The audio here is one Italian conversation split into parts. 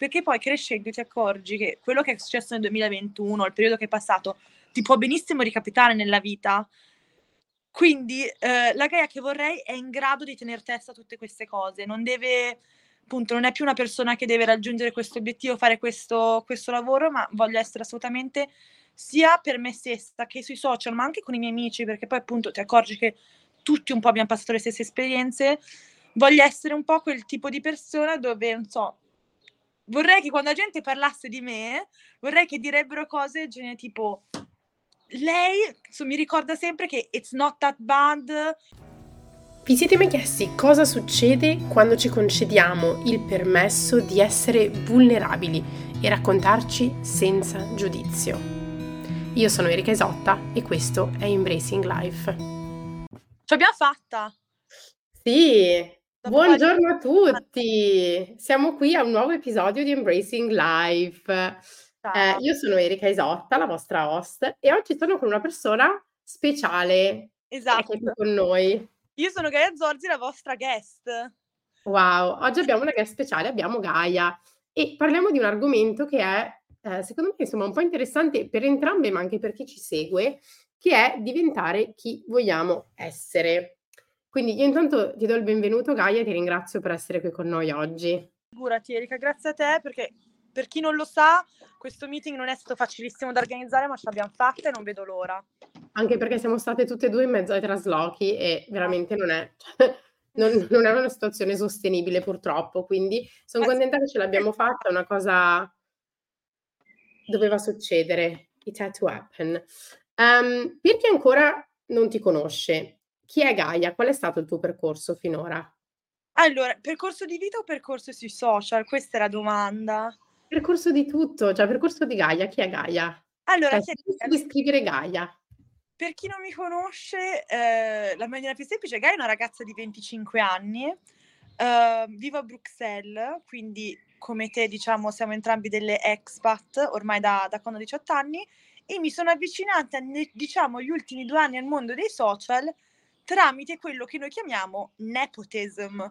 perché poi crescendo ti accorgi che quello che è successo nel 2021, il periodo che è passato, ti può benissimo ricapitare nella vita. Quindi eh, la Gaia che vorrei è in grado di tenere testa a tutte queste cose, non deve, appunto, non è più una persona che deve raggiungere questo obiettivo, fare questo, questo lavoro, ma voglio essere assolutamente sia per me stessa che sui social, ma anche con i miei amici, perché poi appunto ti accorgi che tutti un po' abbiamo passato le stesse esperienze, voglio essere un po' quel tipo di persona dove, non so, vorrei che quando la gente parlasse di me, vorrei che direbbero cose genere tipo lei so, mi ricorda sempre che it's not that bad. Vi siete mai chiesti cosa succede quando ci concediamo il permesso di essere vulnerabili e raccontarci senza giudizio? Io sono Erika Isotta e questo è Embracing Life. Ce l'abbiamo fatta! Sì, buongiorno a tutti! Siamo qui a un nuovo episodio di Embracing Life. Eh, io sono Erika Isotta, la vostra host, e oggi sono con una persona speciale esatto. che è qui con noi. Io sono Gaia Zorzi, la vostra guest. Wow, oggi abbiamo una guest speciale, abbiamo Gaia, e parliamo di un argomento che è, eh, secondo me, insomma, un po' interessante per entrambe, ma anche per chi ci segue, che è diventare chi vogliamo essere. Quindi io intanto ti do il benvenuto Gaia e ti ringrazio per essere qui con noi oggi. Figurati Erika, grazie a te perché per chi non lo sa, questo meeting non è stato facilissimo da organizzare, ma ce l'abbiamo fatta e non vedo l'ora. Anche perché siamo state tutte e due in mezzo ai traslochi e veramente non è, non, non è una situazione sostenibile purtroppo, quindi sono contenta che ce l'abbiamo fatta, è una cosa doveva succedere, it had to happen. Um, per chi ancora non ti conosce, chi è Gaia? Qual è stato il tuo percorso finora? Allora, percorso di vita o percorso sui social? Questa è la domanda. Percorso di tutto, cioè percorso di Gaia. Chi è Gaia? Allora, cioè, se descrivere Gaia. Per chi non mi conosce, eh, la maniera più semplice, Gaia è una ragazza di 25 anni, eh, vivo a Bruxelles, quindi come te diciamo siamo entrambi delle expat ormai da, da quando ho 18 anni e mi sono avvicinata diciamo gli ultimi due anni al mondo dei social tramite quello che noi chiamiamo nepotism,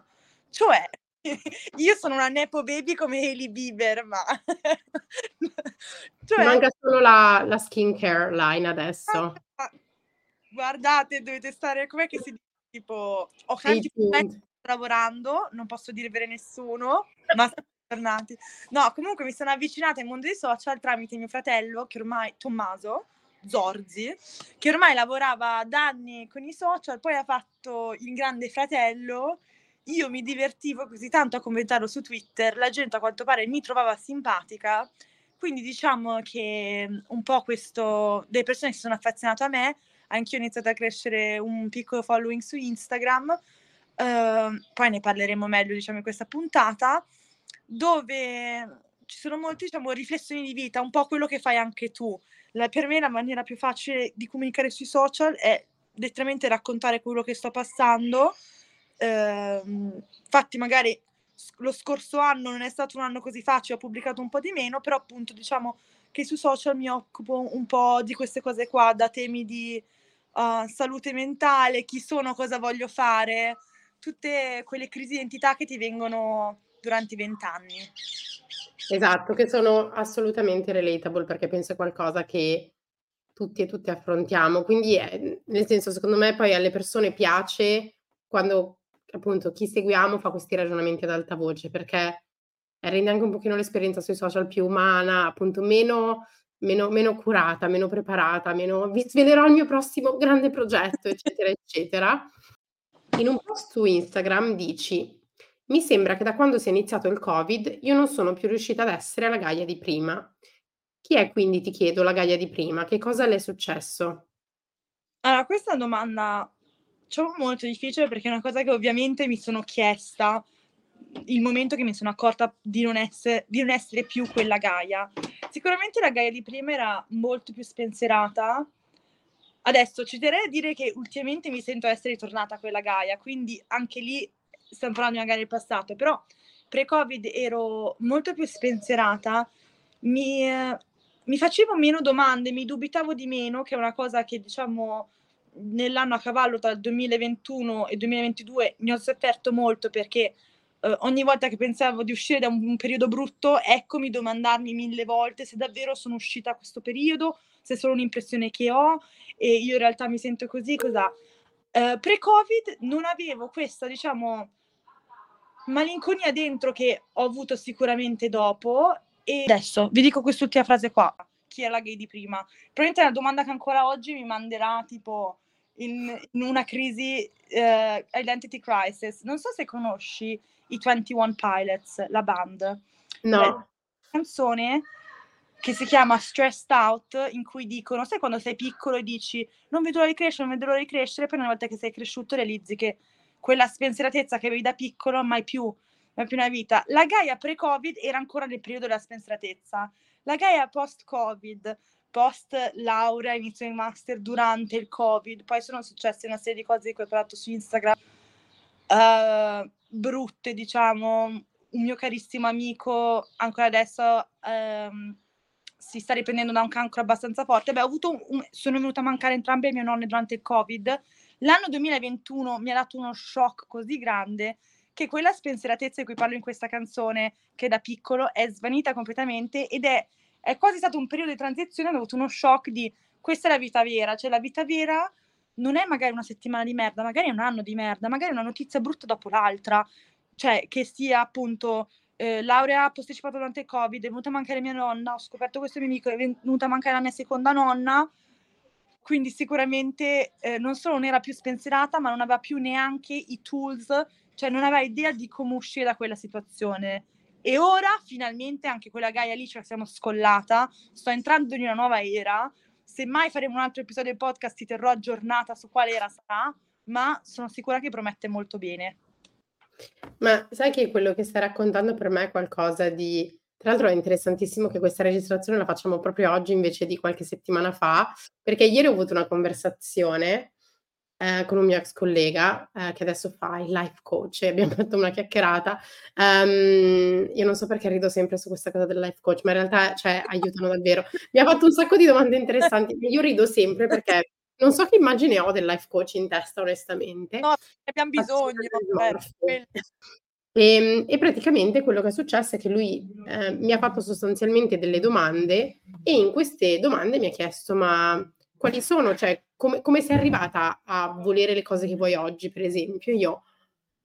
cioè io sono una nepo baby come Hailey Bieber, ma... cioè... Manca solo la, la skincare line adesso. Guardate, dovete stare... Com'è che si dice? Tipo, ho tanti lavorando, non posso dirvene nessuno, ma tornati. No, comunque mi sono avvicinata al mondo dei social tramite mio fratello, che ormai, Tommaso, Zorzi, che ormai lavorava da anni con i social, poi ha fatto il grande fratello. Io mi divertivo così tanto a commentarlo su Twitter, la gente a quanto pare mi trovava simpatica, quindi diciamo che mm, un po' questo, delle persone si sono affezionate a me, anch'io ho iniziato a crescere un piccolo following su Instagram, uh, poi ne parleremo meglio diciamo in questa puntata, dove ci sono molte diciamo, riflessioni di vita, un po' quello che fai anche tu. La, per me la maniera più facile di comunicare sui social è letteralmente raccontare quello che sto passando, eh, infatti magari lo scorso anno non è stato un anno così facile, ho pubblicato un po' di meno, però appunto diciamo che su social mi occupo un po' di queste cose qua, da temi di uh, salute mentale, chi sono, cosa voglio fare, tutte quelle crisi di identità che ti vengono durante i vent'anni. Esatto, che sono assolutamente relatable perché penso è qualcosa che tutti e tutte affrontiamo. Quindi, è, nel senso, secondo me poi alle persone piace quando appunto chi seguiamo fa questi ragionamenti ad alta voce perché rende anche un pochino l'esperienza sui social più umana, appunto meno, meno, meno curata, meno preparata, meno vi svelerò il mio prossimo grande progetto, eccetera, eccetera. In un post su Instagram dici mi sembra che da quando si è iniziato il Covid io non sono più riuscita ad essere la Gaia di prima. Chi è quindi, ti chiedo, la Gaia di prima? Che cosa le è successo? Allora, questa è domanda diciamo molto difficile perché è una cosa che ovviamente mi sono chiesta il momento che mi sono accorta di non, essere, di non essere più quella Gaia. Sicuramente la Gaia di prima era molto più spensierata. Adesso ci terrei a dire che ultimamente mi sento essere ritornata a quella Gaia, quindi anche lì stiamo parlando magari del passato, però pre-Covid ero molto più spensierata, mi, mi facevo meno domande, mi dubitavo di meno, che è una cosa che diciamo nell'anno a cavallo tra il 2021 e il 2022 ne ho sofferto molto perché uh, ogni volta che pensavo di uscire da un, un, periodo brutto, eccomi domandarmi mille volte se davvero sono uscita da questo periodo, se è solo un'impressione che ho e io in realtà mi sento così, cosa. Uh, pre-Covid non avevo questa, diciamo, malinconia dentro che ho avuto sicuramente dopo e adesso vi dico quest'ultima frase qua. Chi è la gay di prima? Probabilmente è una domanda che ancora oggi mi manderà tipo in, in una crisi uh, identity crisis. Non so se conosci i 21 Pilots, la band. No. È una canzone che si chiama Stressed Out, in cui dicono, sai quando sei piccolo e dici non vedo l'ora di crescere, non vedo l'ora di crescere, poi una volta che sei cresciuto realizzi che quella spensieratezza che avevi da piccolo mai più, mai più una vita. La Gaia pre-Covid era ancora nel periodo della spensieratezza. La Gaia post-Covid, post laurea, inizio di master durante il Covid, poi sono successe una serie di cose cui ho parlato su Instagram, uh, brutte, diciamo. Un mio carissimo amico ancora adesso um, si sta riprendendo da un cancro abbastanza forte. Beh, avuto un, sono venuta a mancare entrambe le mie nonne durante il Covid L'anno 2021 mi ha dato uno shock così grande che quella spensieratezza di cui parlo in questa canzone, che da piccolo è svanita completamente ed è, è quasi stato un periodo di transizione, ho avuto uno shock di questa è la vita vera, cioè la vita vera non è magari una settimana di merda, magari è un anno di merda, magari è una notizia brutta dopo l'altra, cioè che sia appunto eh, laurea posticipata durante il covid, è venuta a mancare mia nonna, ho scoperto questo mio amico, è venuta a mancare la mia seconda nonna, quindi sicuramente eh, non solo non era più spensierata, ma non aveva più neanche i tools, cioè non aveva idea di come uscire da quella situazione. E ora finalmente anche quella Gaia lì ce la siamo scollata, sto entrando in una nuova era, se mai faremo un altro episodio del podcast ti terrò aggiornata su quale era sarà, ma sono sicura che promette molto bene. Ma sai che quello che stai raccontando per me è qualcosa di tra l'altro è interessantissimo che questa registrazione la facciamo proprio oggi invece di qualche settimana fa, perché ieri ho avuto una conversazione eh, con un mio ex collega eh, che adesso fa il life coach e abbiamo fatto una chiacchierata. Um, io non so perché rido sempre su questa cosa del life coach, ma in realtà cioè, aiutano davvero. Mi ha fatto un sacco di domande interessanti. Io rido sempre perché non so che immagine ho del life coach in testa, onestamente. No, abbiamo bisogno. E, ehm, e, praticamente quello che è successo è che lui eh, mi ha fatto sostanzialmente delle domande e in queste domande mi ha chiesto ma quali sono, cioè come, come sei arrivata a volere le cose che vuoi oggi, per esempio, io.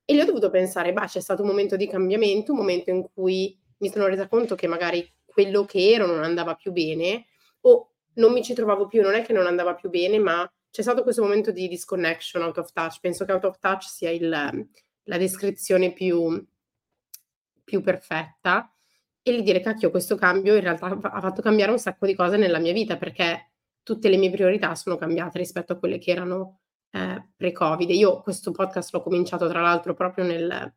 E gli ho dovuto pensare, bah, c'è stato un momento di cambiamento, un momento in cui mi sono resa conto che magari quello che ero non andava più bene o non mi ci trovavo più, non è che non andava più bene, ma c'è stato questo momento di disconnection, out of touch. Penso che out of touch sia il, la descrizione più, più perfetta e gli dire cacchio questo cambio in realtà ha fatto cambiare un sacco di cose nella mia vita perché tutte le mie priorità sono cambiate rispetto a quelle che erano eh, pre-covid. Io questo podcast l'ho cominciato tra l'altro proprio nel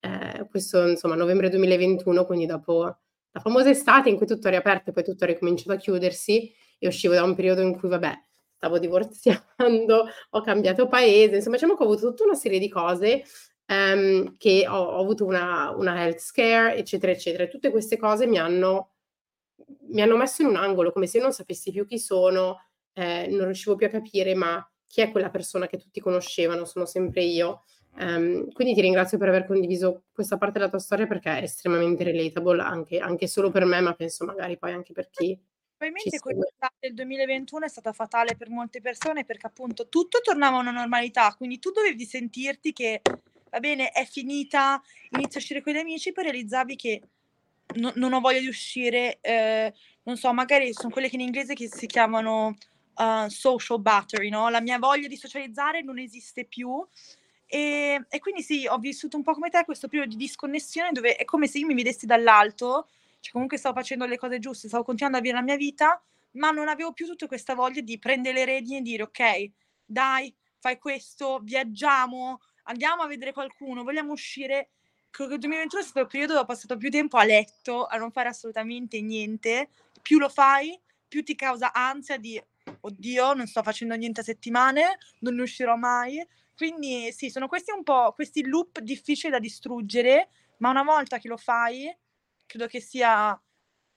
eh, questo, insomma, novembre 2021, quindi dopo la famosa estate in cui tutto è riaperto e poi tutto è ricominciato a chiudersi e uscivo da un periodo in cui vabbè stavo divorziando, ho cambiato paese, insomma diciamo che ho avuto tutta una serie di cose um, che ho, ho avuto una, una, health scare, eccetera, eccetera. Tutte queste cose mi hanno, mi hanno, messo in un angolo, come se io non sapessi più chi sono, eh, non riuscivo più a capire, ma chi è quella persona che tutti conoscevano, sono sempre io. Um, quindi ti ringrazio per aver condiviso questa parte della tua storia perché è estremamente relatable anche, anche solo per me, ma penso magari poi anche per chi Probabilmente questa del 2021 è stata fatale per molte persone perché appunto tutto tornava a una normalità, quindi tu dovevi sentirti che va bene, è finita, inizio a uscire con gli amici, poi realizzavi che no, non ho voglia di uscire, eh, non so, magari sono quelle che in inglese che si chiamano uh, social battery, no? La mia voglia di socializzare non esiste più. E, e, quindi sì, ho vissuto un po' come te questo periodo di disconnessione dove è come se io mi vedessi dall'alto, cioè comunque stavo facendo le cose giuste, stavo continuando a vivere la mia vita, ma non avevo più tutta questa voglia di prendere le redini e dire ok, dai, fai questo, viaggiamo, andiamo a vedere qualcuno, vogliamo uscire. Che il 2021 è stato il periodo dove ho passato più tempo a letto, a non fare assolutamente niente. Più lo fai, più ti causa ansia di oddio, non sto facendo niente a settimane, non ne uscirò mai. Quindi sì, sono questi un po' questi loop difficili da distruggere, ma una volta che lo fai, credo che sia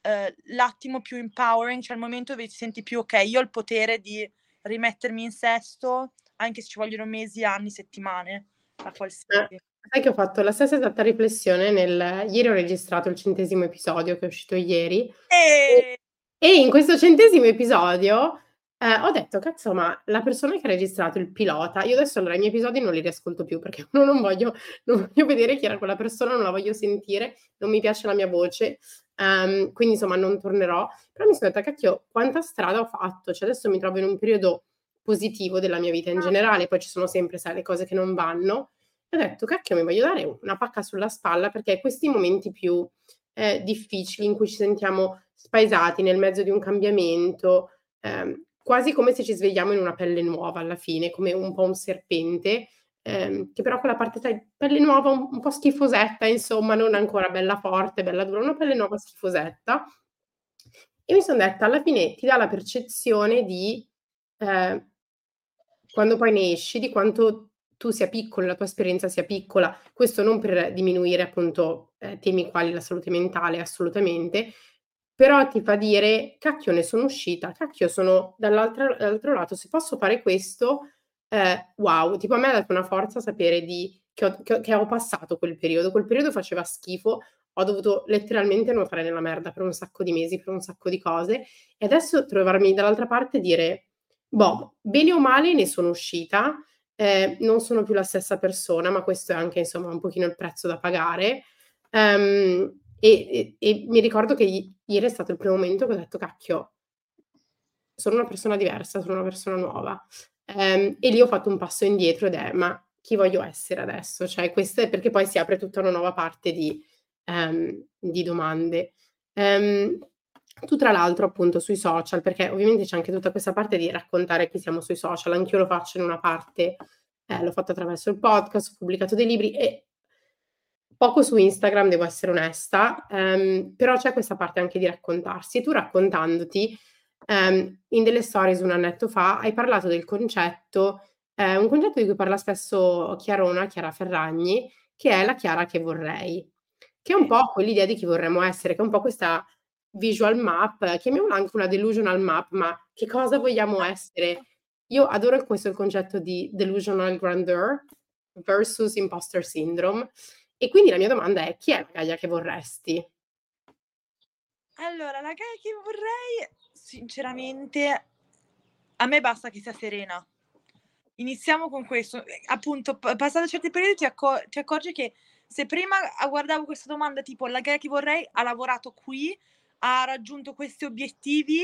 eh, l'attimo più empowering, cioè il momento dove ti senti più ok, io ho il potere di rimettermi in sesto, anche se ci vogliono mesi, anni, settimane a qualsiasi. Eh, Sai che ho fatto la stessa esatta riflessione nel ieri ho registrato il centesimo episodio che è uscito ieri. E e in questo centesimo episodio, ehm, ho detto: "Cazzo, ma la persona che ha registrato il pilota" io adesso allora i miei episodi non li riascolto più perché uno non voglio non voglio vedere chi era quella persona, non la voglio sentire, non mi piace la mia voce, ehm, quindi insomma non tornerò. Però mi sono detta: "Cacchio, quanta strada ho fatto." Cioè adesso mi trovo in un periodo positivo della mia vita in Ah. generale, poi ci sono sempre, sai, le cose che non vanno, e ho detto: "Cacchio, mi voglio dare una pacca sulla spalla", perché questi momenti più, ehm, difficili in cui ci sentiamo spaesati nel mezzo di un cambiamento, ehm, quasi come se ci svegliamo in una pelle nuova alla fine, come un po' un serpente, ehm, che però quella parte sai, pelle nuova un un po' schifosetta insomma, non ancora bella forte, bella dura, una pelle nuova schifosetta. E mi son detta: alla fine ti dà la percezione di, ehm quando poi ne esci, di quanto tu sia piccolo, la tua esperienza sia piccola. Questo non per diminuire appunto, ehm, temi quali la salute mentale, assolutamente, però ti fa dire: "Cacchio ne sono uscita, cacchio sono dall'altro lato, se posso fare questo, ehm, wow." Tipo a me ha dato una forza sapere di che ho che che ho passato quel periodo. Quel periodo faceva schifo, ho dovuto letteralmente nuotare nella merda per un sacco di mesi, per un sacco di cose, e adesso trovarmi dall'altra parte e dire: Boh, bene o male ne sono uscita, ehm, non sono più la stessa persona, ma questo è anche insomma un pochino il prezzo da pagare. Ehm, e e e mi ricordo che i ieri è stato il primo momento che ho detto: "Cacchio" "sono una persona diversa, sono una persona nuova." Ehm, e lì ho fatto un passo indietro ed è: "Ma chi voglio essere adesso?" Cioè queste perché poi si apre tutta una nuova parte di ehm, di domande. Ehm, tu tra l'altro appunto sui social, perché ovviamente c'è anche tutta questa parte di raccontare chi siamo sui social, anch'io lo faccio in una parte, ehm, l'ho fatto attraverso il podcast, ho pubblicato dei libri e poco su Instagram, devo essere onesta, ehm, però c'è questa parte anche di raccontarsi. E tu raccontandoti, ehm, in delle stories un annetto fa hai parlato del concetto ehm, un concetto di cui parla spesso Chiarona, Chiara Ferragni, che è la Chiara che vorrei, che è un po' quell'idea di chi vorremmo essere, che è un po' questa visual map, chiamiamola anche una delusional map, ma che cosa vogliamo essere? Io adoro questo il concetto di delusional grandeur versus imposter syndrome e quindi la mia domanda è: chi è la Gaia che vorresti? Allora, la Gaia che vorrei, sinceramente, a me basta che sia serena. Iniziamo con questo. Appunto, p passato certi periodi ti acco ti accorgi che se prima guardavo questa domanda tipo: "La Gaia che vorrei ha lavorato qui, ha raggiunto questi obiettivi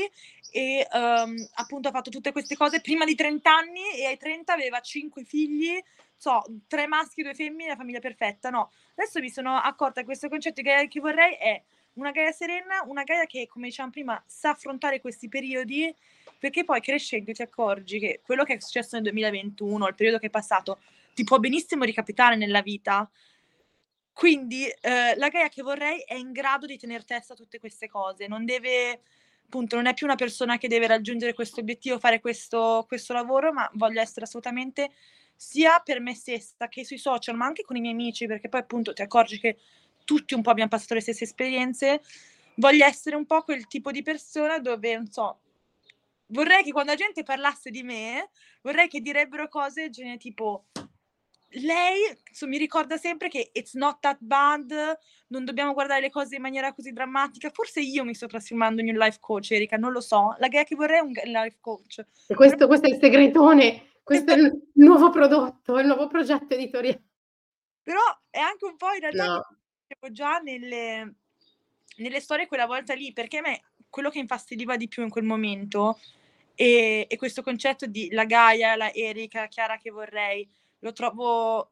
e, uhm, appunto ha fatto tutte queste cose prima di 30 anni e ai 30 aveva 5 figli, so, 3 maschi, 2 femmine, la famiglia perfetta." No, adesso mi sono accorta che questo concetto Gaia che vorrei è una Gaia serena, una Gaia che, come dicevamo prima, sa affrontare questi periodi, perché poi crescendo ti accorgi che quello che è successo nel 2021, il periodo che è passato, ti può benissimo ricapitare nella vita. Quindi, ehm, la Gaia che vorrei è in grado di tener testa a tutte queste cose, non deve appunto, non è più una persona che deve raggiungere questo obiettivo, fare questo questo lavoro, ma voglio essere assolutamente sia per me stessa che sui social, ma anche con i miei amici, perché poi appunto ti accorgi che tutti un po' abbiam passato le stesse esperienze, voglio essere un po' quel tipo di persona dove, non so, vorrei che quando la gente parlasse di me, vorrei che direbbero cose genere tipo: "Lei mi ricorda sempre che it's not that bad, non dobbiamo guardare le cose in maniera così drammatica." Forse io mi sto trasformando in un life coach, Erika, non lo so. La Gaia che vorrei è un life coach. E questo questo è il segretone, questo è il nuovo prodotto, il nuovo progetto editoriale. Però è anche un po' in realtà No. già nelle nelle storie quella volta lì, perché a me quello che infastidiva di più in quel momento, ehm, è questo concetto di la Gaia, la Erika, Chiara che vorrei, lo trovo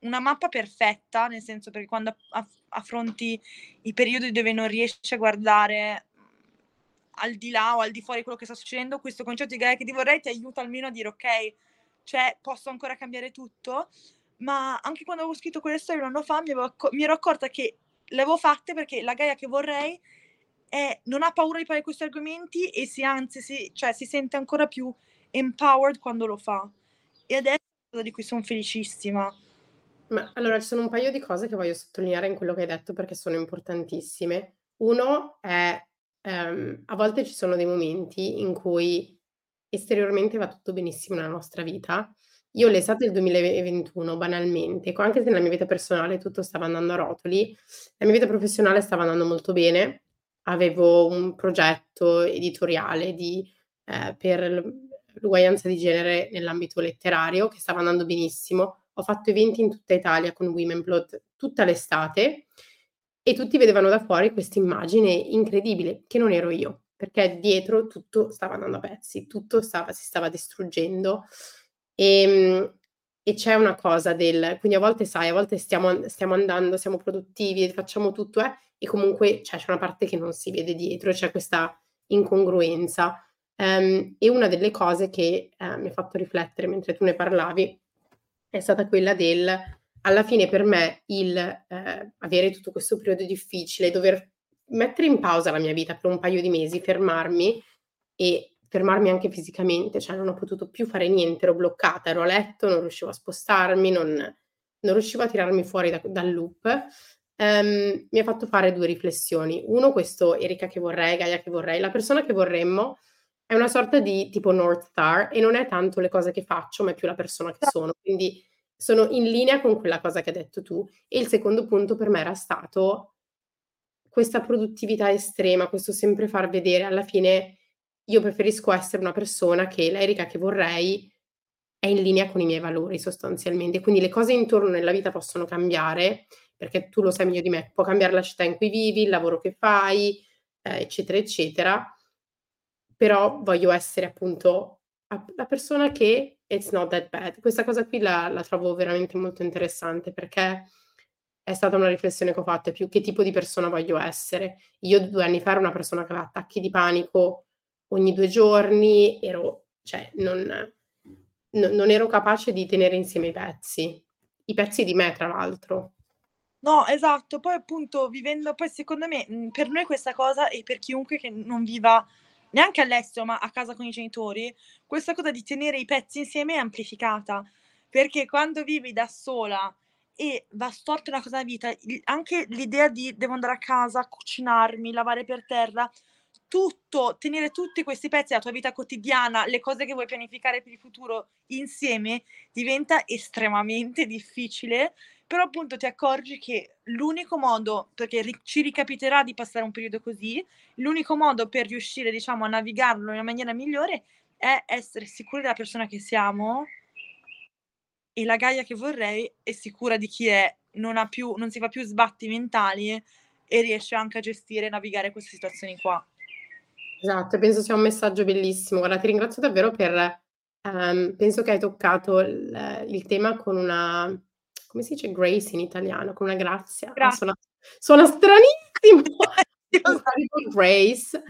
una mappa perfetta, nel senso perché quando affronti i periodi dove non riesci a guardare, mhmm, al di là o al di fuori quello che sta succedendo, questo concetto di Gaia che ti vorrei ti aiuta almeno a dire: "Okay, cioè posso ancora cambiare tutto." Ma anche quando avevo scritto quelle storie un anno fa mi acco mi ero accorta che le avevo fatte perché la Gaia che vorrei è non ha paura di di questi argomenti e si anzi si cioè si sente ancora più empowered quando lo fa. E adesso di cui son felicissima. Ma allora ci sono un paio di cose che voglio sottolineare in quello che hai detto perché sono importantissime. Uno è, ehm, a volte ci sono dei momenti in cui esteriormente va tutto benissimo nella nostra vita, Io l'estate del 2021 banalmente, anche se nella mia vita personale tutto stava andando a rotoli, la mia vita professionale stava andando molto bene. Avevo un progetto editoriale di ehm, per l'uguaglianza di genere nell'ambito letterario che stava andando benissimo. Ho fatto eventi in tutta Italia con Womenplot tutta l'estate e tutti vedevano da fuori quest'immagine incredibile, che non ero io, perché dietro tutto stava andando a pezzi, tutto stava si stava distruggendo. Ehm, e c'è una cosa del quindi a volte sai, a volte stiamo stiamo andando, siamo produttivi e facciamo tutto, eh, e comunque cioè c'è una parte che non si vede dietro, c'è questa incongruenza. Ehm, e una delle cose che, ehm, mi ha fatto riflettere mentre tu ne parlavi, è stata quella del alla fine per me il, ehm, avere tutto questo periodo difficile, dover mettere in pausa la mia vita per un paio di mesi, fermarmi e fermarmi anche fisicamente, cioè non ho potuto più fare niente, ero bloccata, ero a letto, non riuscivo a spostarmi, non non riuscivo a tirarmi fuori da dal loop, ehm, mi ha fatto fare 2 riflessioni. Uno, questo Erika che vorrei, Gaia che vorrei, la persona che vorremmo è una sorta di tipo North Star e non è tanto le cose che faccio, ma è più la persona che sono. Quindi sono in linea con quella cosa che hai detto tu. E il secondo punto per me era stato questa produttività estrema, questo sempre far vedere alla fine io preferisco essere una persona che l'Erika che vorrei è in linea con i miei valori sostanzialmente. Quindi le cose intorno nella vita possono cambiare, perché tu lo sai meglio di me, può cambiare la città in cui vivi, il lavoro che fai, ehm, eccetera, eccetera. Però voglio essere appunto la persona che it's not that bad. Questa cosa qui la la trovo veramente molto interessante perché è stata una riflessione che ho fatto, è più che tipo di persona voglio essere. Io 2 anni fa ero una persona che aveva attacchi di panico ogni 2 giorni, ero cioè non no non ero capace di tenere insieme i pezzi. I pezzi di me tra l'altro. No, esatto. Poi appunto vivendo poi secondo me, mhmm, per noi questa cosa e per chiunque che non viva neanche all'estero, ma a casa con i genitori, questa cosa di tenere i pezzi insieme è amplificata. Perché quando vivi da sola e va storta una cosa a vita, anche l'idea di: "Devo andare a casa, cucinarmi, lavare per terra", tutto, tenere tutti questi pezzi della tua vita quotidiana, le cose che vuoi pianificare per il futuro insieme, diventa estremamente difficile, però appunto ti accorgi che l'unico modo perché ci ricapiterà di passare un periodo così, l'unico modo per riuscire, diciamo, a navigarlo nella maniera migliore è essere sicuri della persona che siamo e la Gaia che vorrei è sicura di chi è, non ha più non si fa più sbatti mentali e riesce anche a gestire e navigare queste situazioni qua. Esatto, penso sia un messaggio bellissimo. Guarda, ti ringrazio davvero per ehm, penso che hai toccato il il tema con una come si dice grace in italiano? Con una grazia? Ah, Gra suona suona stranissimo! grace.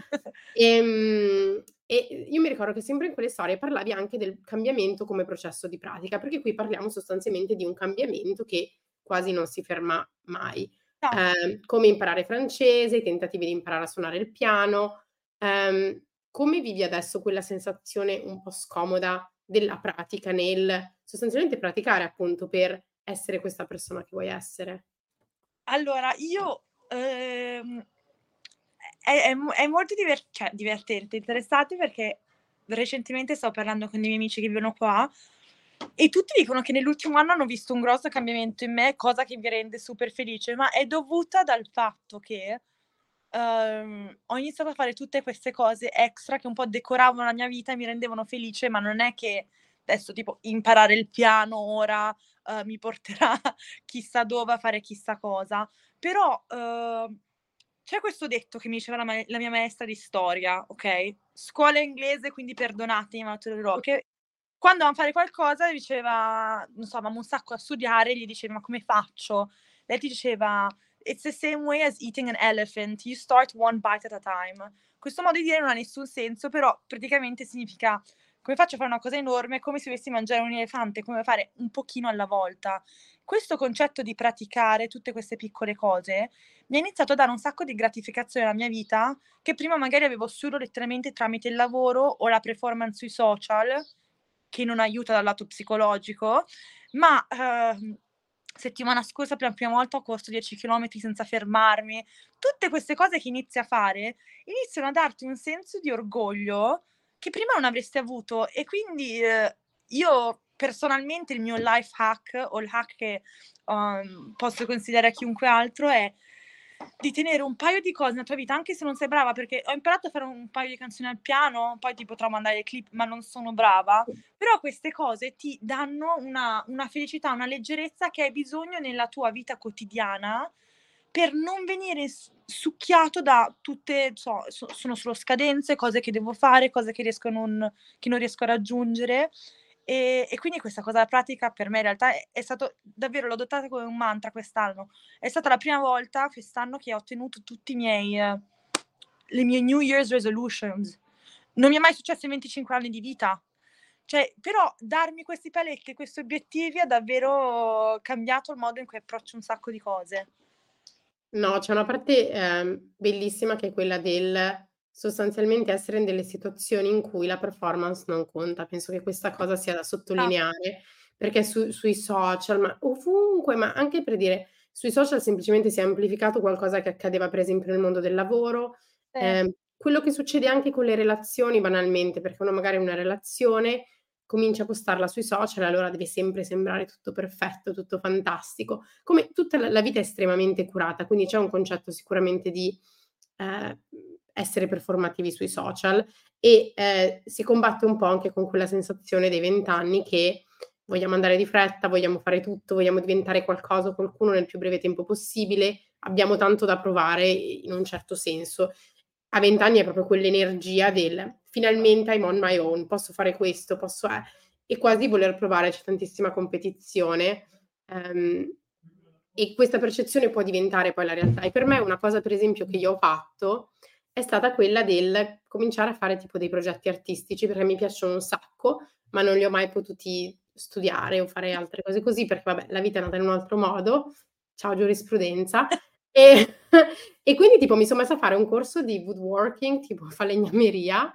Ehm, e io mi ricordo che sempre in quelle storie parlavi anche del cambiamento come processo di pratica, perché qui parliamo sostanzialmente di un cambiamento che quasi non si ferma mai. Ehm, come imparare francese, i tentativi di imparare a suonare il piano. Ehm, come vivi adesso quella sensazione un po' scomoda della pratica nel sostanzialmente praticare appunto per essere questa persona che vuoi essere? Allora io, ehm, è è è molto diver cioè divertente, interessante perché recentemente stavo parlando con dei miei amici che vivono qua e tutti dicono che nell'ultimo anno hanno visto un grosso cambiamento in me, cosa che mi rende super felice, ma è dovuta dal fatto che, uhm, ho iniziato a fare tutte queste cose extra che un po' decoravano la mia vita e mi rendevano felice, ma non è che adesso tipo imparare il piano ora, uhm, mi porterà chissà dove a fare chissà cosa. Però, uhm, c'è questo detto che mi diceva la mae la mia maestra di storia, okay, scuola inglese, quindi perdonatemi, ma te lo dirò, che quando dovevam fare qualcosa diceva non so, avevamo un sacco da studiare, gli dicevi: "Ma come faccio?" Lei ti diceva: "It's the same way as eating an elephant, you start one bite at a time." Questo modo di dire non ha nessun senso, però praticamente significa: come faccio a fare una cosa enorme, come se dovessi mangiare un elefante, come fare un pochino alla volta. Questo concetto di praticare tutte queste piccole cose, mi ha iniziato a dare un sacco di gratificazione alla mia vita, che prima magari avevo solo letteralmente tramite il lavoro o la performance sui social, che non aiuta dal lato psicologico, ma, uhm, settimana scorsa per la prima volta ho corso 10 chilometri senza fermarmi. Tutte queste cose che inizi a fare, iniziano a darti un senso di orgoglio che prima non avresti avuto e quindi, uhm, io personalmente il mio life hack o il hack che um, posso consigliare a chiunque altro è di tenere un paio di cose nella tua vita, anche se non sei brava, perché ho imparato a fare un paio di canzoni al piano, poi ti potrò mandare il clip, ma non sono brava. Però queste cose ti danno una, una felicità, una leggerezza che hai bisogno nella tua vita quotidiana per non venire succhiato da tutte, so, sono solo scadenze, cose che devo fare, cose che, riesco non, che non riesco a raggiungere. E, e, quindi questa cosa pratica per me in realtà è, è, stato davvero, l'ho adottata come un mantra quest'anno. È stata la prima volta quest'anno che ho ottenuto tutti i miei, le mie New Year's resolutions. Non mi è mai successo in 25 anni di vita. Cioè, però darmi questi paletti, questi obiettivi ha davvero cambiato il modo in cui approccio un sacco di cose. No, c'è una parte eh, bellissima che è quella del sostanzialmente essere in delle situazioni in cui la performance non conta. Penso che questa cosa sia da sottolineare perché su, sui social, ma ovunque, ma anche per dire, sui social semplicemente si è amplificato qualcosa che accadeva per esempio nel mondo del lavoro, sì. eh, quello che succede anche con le relazioni banalmente, perché uno magari una relazione comincia a postarla sui social, allora deve sempre sembrare tutto perfetto, tutto fantastico. Come tutta la, vita è estremamente curata, quindi c'è un concetto sicuramente di eh, essere performativi sui social e eh, si combatte un po' anche con quella sensazione dei vent'anni che vogliamo andare di fretta, vogliamo fare tutto, vogliamo diventare qualcosa o qualcuno nel più breve tempo possibile, abbiamo tanto da provare in un certo senso. A vent'anni è proprio quell'energia del finalmente I'm on my own, posso fare questo, posso... Eh, e quasi voler provare, c'è tantissima competizione. Um, e questa percezione può diventare poi la realtà. E per me una cosa, per esempio, che io ho fatto è stata quella del cominciare a fare tipo dei progetti artistici perché mi piacciono un sacco, ma non li ho mai potuti studiare o fare altre cose così perché vabbè, la vita è nata in un altro modo. Ciao giurisprudenza. E, e, quindi tipo mi sono messa a fare un corso di woodworking, tipo falegnameria,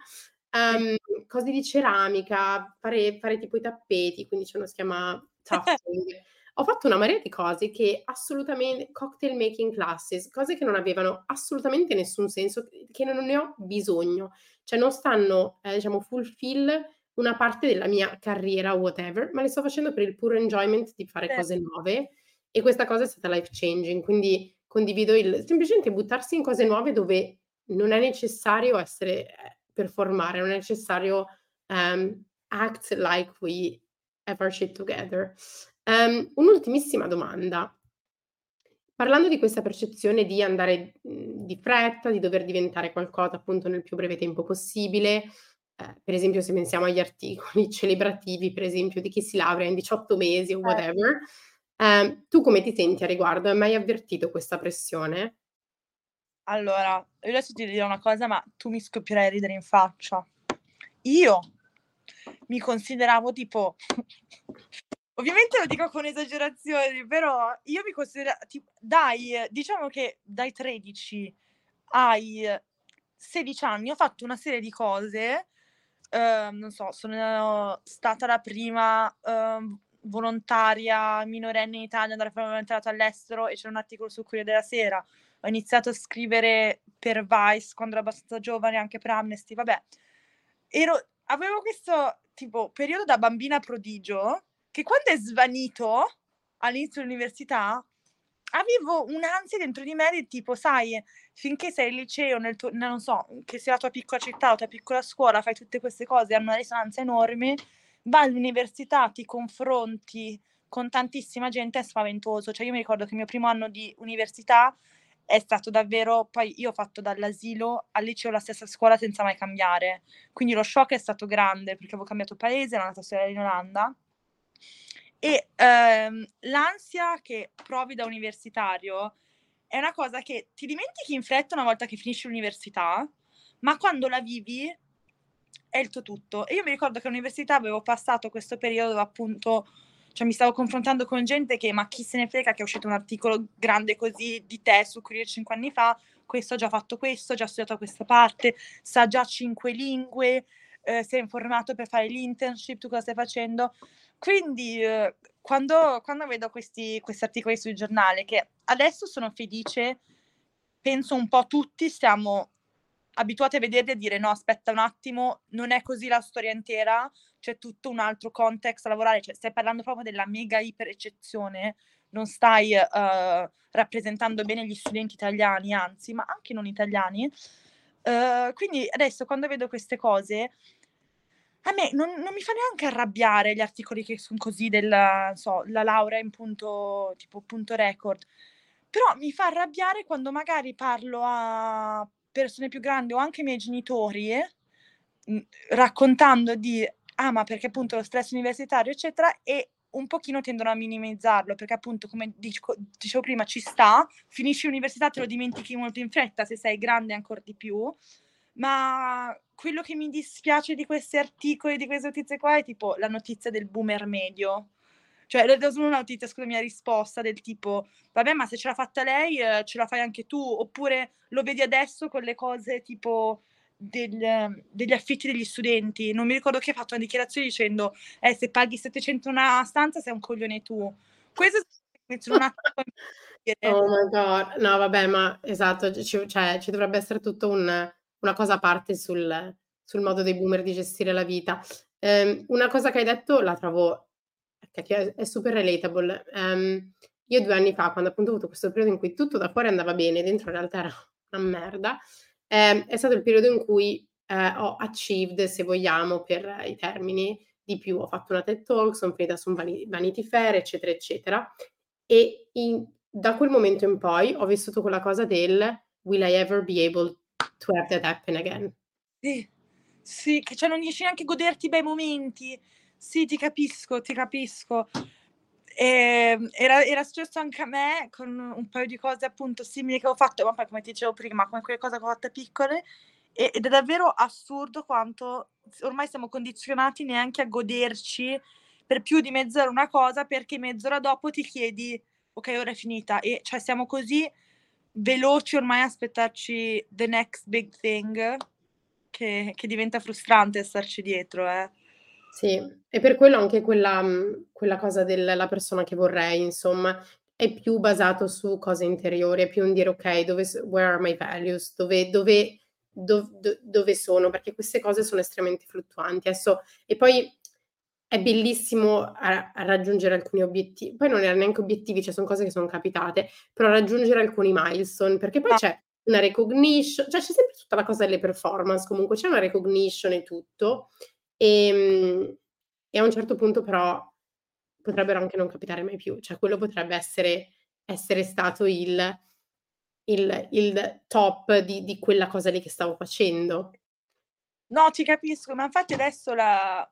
um, cose di ceramica, fare, fare tipo i tappeti, quindi c'è uno si chiama tufting. Ho fatto una marea di cose che assolutamente cocktail making classes, cose che non avevano assolutamente nessun senso, che non ne ho bisogno, cioè non stanno, eh, diciamo, fulfill una parte della mia carriera o whatever, ma le sto facendo per il puro enjoyment di fare cose nuove. E questa cosa è stata life changing, quindi condivido il semplicemente buttarsi in cose nuove dove non è necessario essere eh, performare, non è necessario um, act like we our shit together. Um, un'ultimissima domanda. Parlando di questa percezione di andare mhmm, di fretta, di dover diventare qualcosa appunto nel più breve tempo possibile, eh, per esempio se pensiamo agli articoli celebrativi, per esempio di chi si laurea in 18 mesi o certo. whatever, eh, tu come ti senti a riguardo? Hai mai avvertito questa pressione? Allora, io adesso ti dirò una cosa, ma tu mi scoppierai a ridere in faccia. Io mi consideravo tipo Ovviamente lo dico con esagerazioni, però io mi considero, tipo, dai, diciamo che dai 13 ai 16 anni ho fatto una serie di cose, eh, non so, sono stata la prima eh, volontaria minorenne in Italia andare a fare volontariato all'estero e c'era un articolo su Corriere della Sera. Ho iniziato a scrivere per Vice quando ero abbastanza giovane, anche per Amnesty, vabbè. Ero, avevo questo tipo periodo da bambina prodigio che quando è svanito all'inizio dell'università avevo un'ansia dentro di me del tipo, sai, finché sei al liceo, nel tuo, non so, che sia la tua piccola città, la tua piccola scuola, fai tutte queste cose, hanno una risonanza enorme, vai all'università, ti confronti con tantissima gente, è spaventoso. Cioè io mi ricordo che il mio primo anno di università è stato davvero, poi io ho fatto dall'asilo al liceo la stessa scuola senza mai cambiare, quindi lo shock è stato grande perché avevo cambiato paese, ero andata a studiare in Olanda e ehm, l'ansia che provi da universitario è una cosa che ti dimentichi in fretta una volta che finisci l'università, ma quando la vivi è il tuo tutto. E io mi ricordo che all'università avevo passato questo periodo dove appunto cioè mi stavo confrontando con gente che, ma chi se ne frega che è uscito un articolo grande così di te su Corriere 5 anni fa, questo ha già fatto questo, ha già studiato questa parte, sa già cinque lingue, eh, si è informato per fare l'internship, tu cosa stai facendo? Quindi eh, quando, quando, vedo questi, questi articoli sul giornale, che adesso sono felice, penso un po' tutti stiamo abituati a vederli e dire no, aspetta un attimo, non è così la storia intera, c'è tutto un altro context a lavorare, cioè stai parlando proprio della mega iper eccezione, non stai uh, rappresentando bene gli studenti italiani, anzi, ma anche non italiani. Uh, quindi adesso quando vedo queste cose, a me non, non, mi fa neanche arrabbiare gli articoli che sono così della so, la laurea in punto tipo punto record. Però mi fa arrabbiare quando magari parlo a persone più grandi o anche i miei genitori eh, raccontando di ah ma perché appunto lo stress universitario eccetera e un pochino tendono a minimizzarlo perché appunto come dico, dicevo prima ci sta, finisci l'università te lo dimentichi molto in fretta, se sei grande ancora di più, ma quello che mi dispiace di questi articoli, di queste notizie qua è tipo la notizia del boomer medio. Cioè, è solo una notizia, scusa, mia risposta del tipo, vabbè, ma se ce l'ha fatta lei, eh, ce la fai anche tu, oppure lo vedi adesso con le cose tipo del, degli affitti degli studenti. Non mi ricordo che ha fatto una dichiarazione dicendo eh, se paghi 700 una stanza sei un coglione tu. Questo è un attimo Oh my god, no vabbè, ma esatto, ci, cioè, ci dovrebbe essere tutto un, una cosa a parte sul, sul, modo dei boomer di gestire la vita. Um, una cosa che hai detto la trovo è, è super relatable. Um, io due anni fa, quando appunto ho avuto questo periodo in cui tutto da fuori andava bene, dentro in realtà era una merda, eh, è stato il periodo in cui eh, ho achieved, se vogliamo, per i termini di più. Ho fatto una TED Talk, sono finita su un Vanity Fair, eccetera, eccetera. E in, da quel momento in poi ho vissuto quella cosa del will I ever be able to have that happen again? Sì, sì, che cioè non riesci neanche a goderti i bei momenti. Sì, ti capisco, ti capisco. Ehm, era, era, successo anche a me con un paio di cose appunto simili che ho fatto, ma poi come ti dicevo prima, come quelle cose che ho fatto piccole, ed è davvero assurdo quanto ormai siamo condizionati neanche a goderci per più di mezz'ora una cosa perché mezz'ora dopo ti chiedi ok ora è finita e cioè siamo così veloci ormai a aspettarci the next big thing che, che diventa frustrante starci dietro eh. Sì, e per quello anche quella, mhmm, quella cosa della persona che vorrei, insomma, è più basato su cose interiori, è più un dire ok, dove, where are my values, dove, dove, do, do, dove sono, perché queste cose sono estremamente fluttuanti. Adesso, e poi è bellissimo a, a raggiungere alcuni obiettivi, poi non erano neanche obiettivi, cioè sono cose che sono capitate, però raggiungere alcuni milestone, perché poi ah. c'è una recognition, cioè c'è sempre tutta la cosa delle performance, comunque c'è una recognition e tutto, e, ehm, e a un certo punto però potrebbero anche non capitare mai più, cioè quello potrebbe essere, essere stato il, il, il top di, di, quella cosa lì che stavo facendo. No, ti capisco, ma infatti adesso la,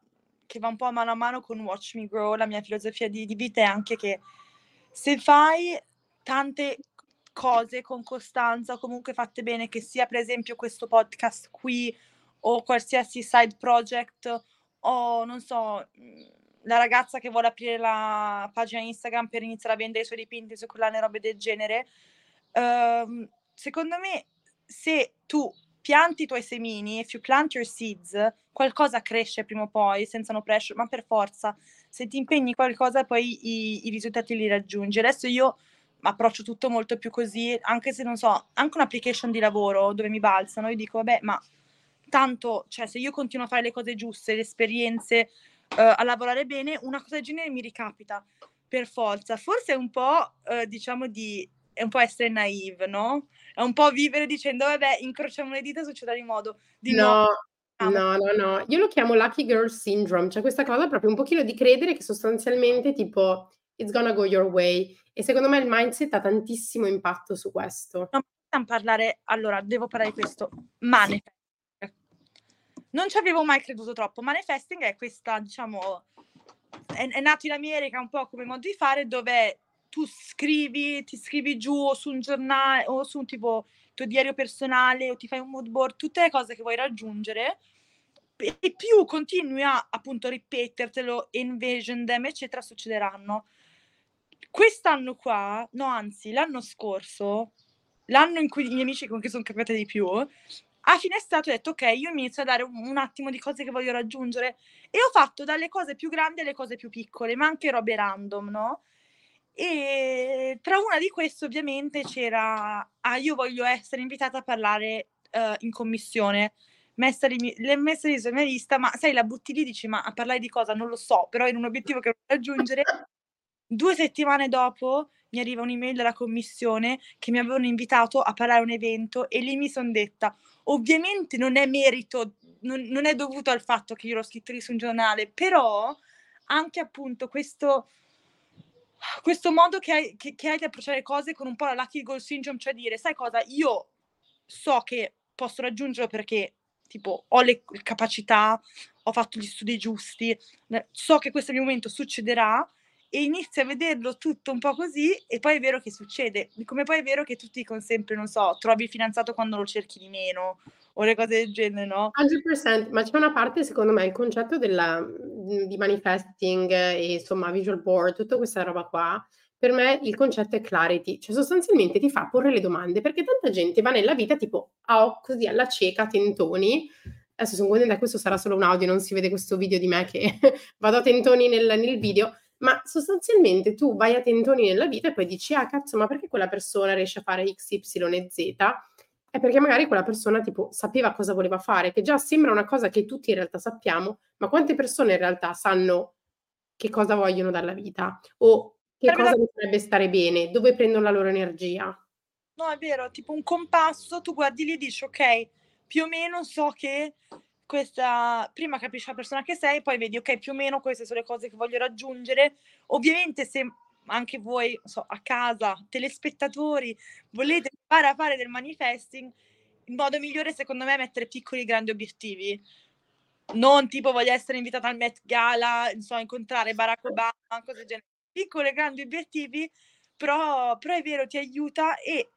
che va un po' mano a mano con Watch Me Grow, la mia filosofia di, di vita è anche che se fai tante cose con costanza, comunque fatte bene, che sia per esempio questo podcast qui o qualsiasi side project o non so, la ragazza che vuole aprire la pagina Instagram per iniziare a vendere i suoi dipinti su collane robe del genere. Um, secondo me, se tu pianti i tuoi semini, if you plant your seeds, qualcosa cresce prima o poi, senza no pressure, ma per forza, se ti impegni qualcosa poi i, i risultati li raggiungi. Adesso io approccio tutto molto più così, anche se non so, anche un'application di lavoro dove mi balzano, io dico, vabbè, ma tanto, cioè se io continuo a fare le cose giuste, le esperienze, uh, a lavorare bene, una cosa del genere mi ricapita per forza. Forse è un po', uh, diciamo, di è un po' essere naive, no? È un po' vivere dicendo, vabbè, incrociamo le dita, succederà di modo. Di no, no, no, no. Io lo chiamo Lucky Girl Syndrome, cioè questa cosa proprio un pochino di credere che sostanzialmente tipo it's gonna go your way. E secondo me il mindset ha tantissimo impatto su questo. Non possiamo parlare, allora, devo parlare di questo. Manifest non ci avevo mai creduto troppo. Manifesting è questa, diciamo, è, è nato in America un po' come modo di fare dove tu scrivi, ti scrivi giù o su un giornale o su un tipo tuo diario personale o ti fai un mood board, tutte le cose che vuoi raggiungere e più continui a appunto ripetertelo, envision them, eccetera, succederanno. Quest'anno qua, no, anzi, l'anno scorso, l'anno in cui i miei amici con cui sono capitati di più, a fine estate ho detto ok, io inizio a dare un, un, attimo di cose che voglio raggiungere e ho fatto dalle cose più grandi alle cose più piccole, ma anche robe random, no? E tra una di queste ovviamente c'era, ah io voglio essere invitata a parlare uh, in commissione, messa l'hai messa lì sulla mia lista, ma sai, la butti lì, dici, ma a parlare di cosa? Non lo so, però in un obiettivo che voglio raggiungere. Due settimane dopo mi arriva un'email dalla commissione che mi avevano invitato a parlare a un evento e lì mi sono detta, ovviamente non è merito, non, non, è dovuto al fatto che io l'ho scritto lì su un giornale, però anche appunto questo, questo modo che hai, che, che hai di approcciare cose con un po' la lucky goal syndrome, cioè dire, sai cosa, io so che posso raggiungerlo perché tipo ho le capacità, ho fatto gli studi giusti, so che questo mio momento succederà e inizi a vederlo tutto un po' così e poi è vero che succede, come poi è vero che tu dicono sempre, non so, trovi il fidanzato quando lo cerchi di meno o le cose del genere, no? 100%, ma c'è una parte secondo me, il concetto della, mhmm, di manifesting e insomma visual board, tutta questa roba qua, per me il concetto è clarity, cioè sostanzialmente ti fa porre le domande, perché tanta gente va nella vita tipo a così alla cieca, tentoni, adesso sono contenta, questo sarà solo un audio, non si vede questo video di me che vado a tentoni nel, nel video, ma sostanzialmente tu vai a tentoni nella vita e poi dici, ah cazzo, ma perché quella persona riesce a fare X, Y e Z? È perché magari quella persona tipo sapeva cosa voleva fare, che già sembra una cosa che tutti in realtà sappiamo, ma quante persone in realtà sanno che cosa vogliono dalla vita o che cosa mi potrebbe stare bene, dove prendono la loro energia? No, è vero, tipo un compasso, tu guardi lì e dici, ok, più o meno so che questa prima capisci la persona che sei, poi vedi, ok, più o meno queste sono le cose che voglio raggiungere. Ovviamente, se anche voi so, a casa, telespettatori, volete fare a fare del manifesting, il modo migliore secondo me è mettere piccoli grandi obiettivi. Non tipo voglio essere invitata al Met Gala, so, incontrare Barack Obama, cose del genere. Piccoli grandi obiettivi, però, però è vero, ti aiuta e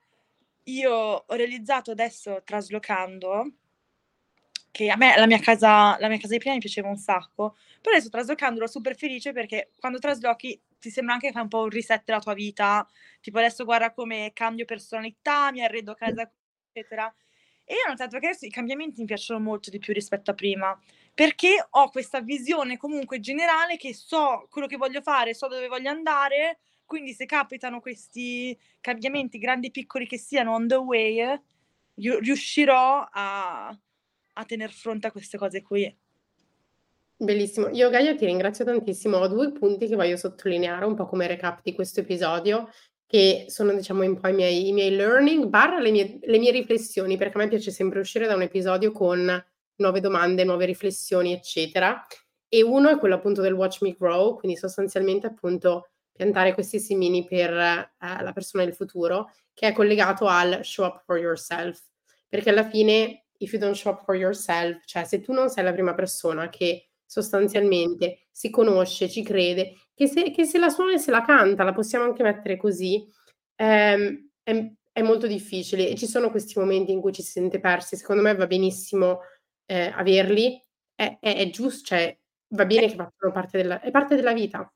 io ho realizzato adesso traslocando che a me la mia casa, la mia casa di prima mi piaceva un sacco, però adesso traslocando ero super felice perché quando traslochi ti sembra anche che fai un po' un reset della tua vita, tipo adesso guarda come cambio personalità, mi arredo casa, eccetera. E io ho notato che adesso i cambiamenti mi piacciono molto di più rispetto a prima, perché ho questa visione comunque generale che so quello che voglio fare, so dove voglio andare, quindi se capitano questi cambiamenti grandi e piccoli che siano on the way, riuscirò a, a tener fronte a queste cose qui. Bellissimo. Io Gaia ti ringrazio tantissimo. Ho due punti che voglio sottolineare un po' come recap di questo episodio, che sono diciamo un po' i miei, i miei learning, barra le mie, le mie riflessioni, perché a me piace sempre uscire da un episodio con nuove domande, nuove riflessioni, eccetera. E uno è quello appunto del Watch Me Grow, quindi sostanzialmente appunto piantare questi semini per eh, la persona del futuro, che è collegato al show up for yourself, perché alla fine if you don't show up for yourself, cioè se tu non sei la prima persona che sostanzialmente si conosce, ci crede, che se, che se la suona e se la canta, la possiamo anche mettere così, ehm, è, è, molto difficile. E ci sono questi momenti in cui ci si sente persi, secondo me va benissimo eh, averli, è, è, è, giusto, cioè va bene che facciano parte della, è parte della vita.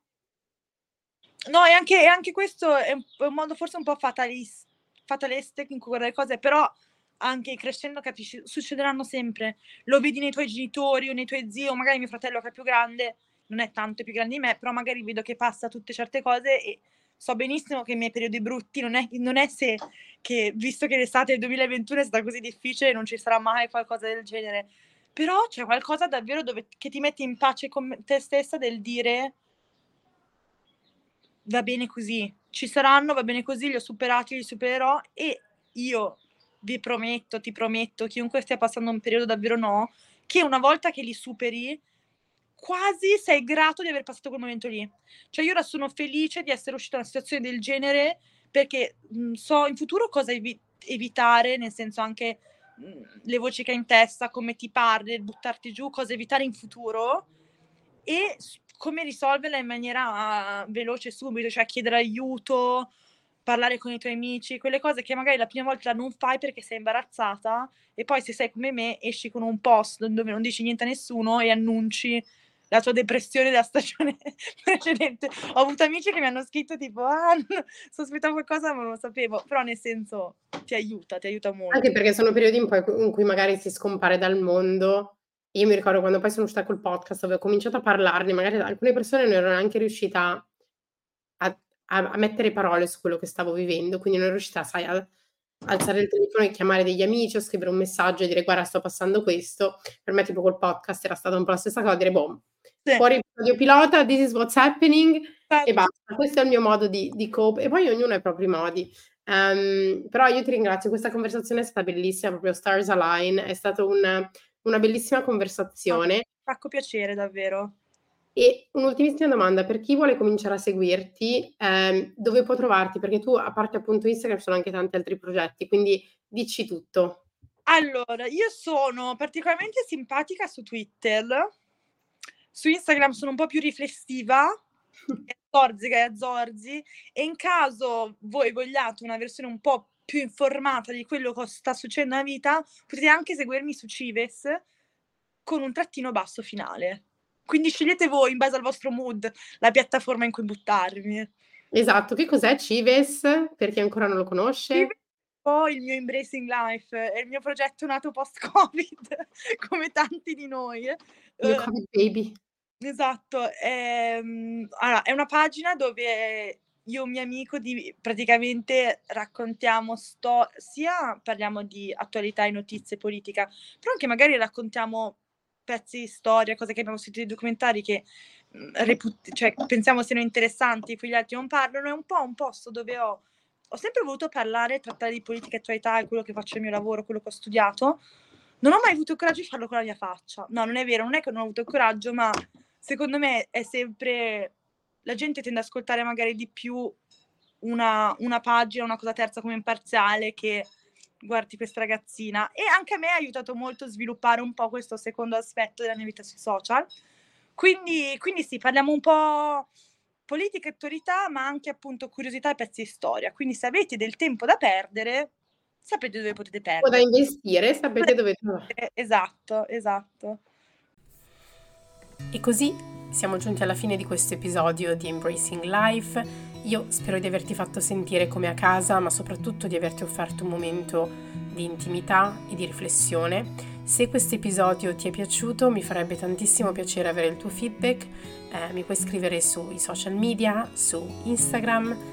No, e anche, anche questo è un, modo forse un po' fatalista, fataliste in cui guardare le cose, però anche crescendo capisci, succederanno sempre. Lo vedi nei tuoi genitori o nei tuoi zii, o magari mio fratello che è più grande, non è tanto più grande di me, però magari vedo che passa tutte certe cose e so benissimo che i miei periodi brutti non è, non è se che, visto che l'estate del 2021 è stata così difficile, non ci sarà mai qualcosa del genere. Però c'è qualcosa davvero dove, che ti metti in pace con te stessa del dire va bene così, ci saranno, va bene così, li ho superati, li supererò e io vi prometto, ti prometto, chiunque stia passando un periodo davvero no, che una volta che li superi, quasi sei grato di aver passato quel momento lì. Cioè io ora sono felice di essere uscita da una situazione del genere perché mh, so in futuro cosa evi- evitare, nel senso anche mh, le voci che hai in testa, come ti parli, buttarti giù, cosa evitare in futuro e come risolverla in maniera uh, veloce subito, cioè chiedere aiuto, parlare con i tuoi amici, quelle cose che magari la prima volta non fai perché sei imbarazzata e poi se sei come me esci con un post dove non dici niente a nessuno e annunci la tua depressione della stagione precedente. Ho avuto amici che mi hanno scritto tipo, ah, sospettavo qualcosa ma non lo sapevo, però nel senso ti aiuta, ti aiuta molto. Anche perché sono periodi in cui magari si scompare dal mondo. Io mi ricordo quando poi sono uscita col podcast, avevo cominciato a parlarne, magari alcune persone non erano neanche riuscita a a, mettere parole su quello che stavo vivendo, quindi non ero riuscita, sai, a, alzare il telefono e chiamare degli amici o scrivere un messaggio e dire guarda sto passando questo. Per me tipo col podcast era stata un po' la stessa cosa, dire boh, sì. fuori episodio pilota, this is what's happening sì. e basta. Questo è il mio modo di, di cope e poi ognuno ha i propri modi. Um, però io ti ringrazio, questa conversazione è stata bellissima, proprio Stars Align, è stata una, una bellissima conversazione. Un sacco piacere, davvero. E un'ultimissima domanda, per chi vuole cominciare a seguirti, ehm, dove può trovarti? Perché tu, a parte appunto Instagram, ci sono anche tanti altri progetti, quindi dici tutto. Allora, io sono particolarmente simpatica su Twitter, su Instagram sono un po' più riflessiva, Zorzica e Azzorzi, e in caso voi vogliate una versione un po' più informata di quello che sta succedendo nella vita, potete anche seguirmi su Cives con un trattino basso finale. Quindi scegliete voi, in base al vostro mood, la piattaforma in cui buttarmi. Esatto, che cos'è Cives? Per chi ancora non lo conosce. Cives poi il mio Embracing Life, è il mio progetto nato post-Covid, come tanti di noi. Il uh, Covid Baby. Esatto, ehm, allora, è una pagina dove io e un mio amico di, praticamente raccontiamo sto- sia parliamo di attualità e notizie politica, però anche magari raccontiamo pezzi di storia, cose che abbiamo sentito nei documentari che mh, reput- cioè, pensiamo siano interessanti, quegli altri non parlano, è un po' un posto dove ho, ho sempre voluto parlare, trattare di politica e attualità, è quello che faccio il mio lavoro, quello che ho studiato. Non ho mai avuto il coraggio di farlo con la mia faccia. No, non è vero, non è che non ho avuto il coraggio, ma secondo me è sempre... La gente tende ad ascoltare magari di più una, una pagina, una cosa terza come imparziale che guardi questa ragazzina e anche a me ha aiutato molto a sviluppare un po' questo secondo aspetto della mia vita sui social. Quindi, quindi sì, parliamo un po' politica e attualità, ma anche appunto curiosità e pezzi di storia. Quindi se avete del tempo da perdere, sapete dove potete perdere. O da investire, sapete dove trovare. Esatto, esatto. E così siamo giunti alla fine di questo episodio di Embracing Life. Io spero di averti fatto sentire come a casa, ma soprattutto di averti offerto un momento di intimità e di riflessione. Se questo episodio ti è piaciuto, mi farebbe tantissimo piacere avere il tuo feedback. Eh, mi puoi scrivere sui social media, su Instagram,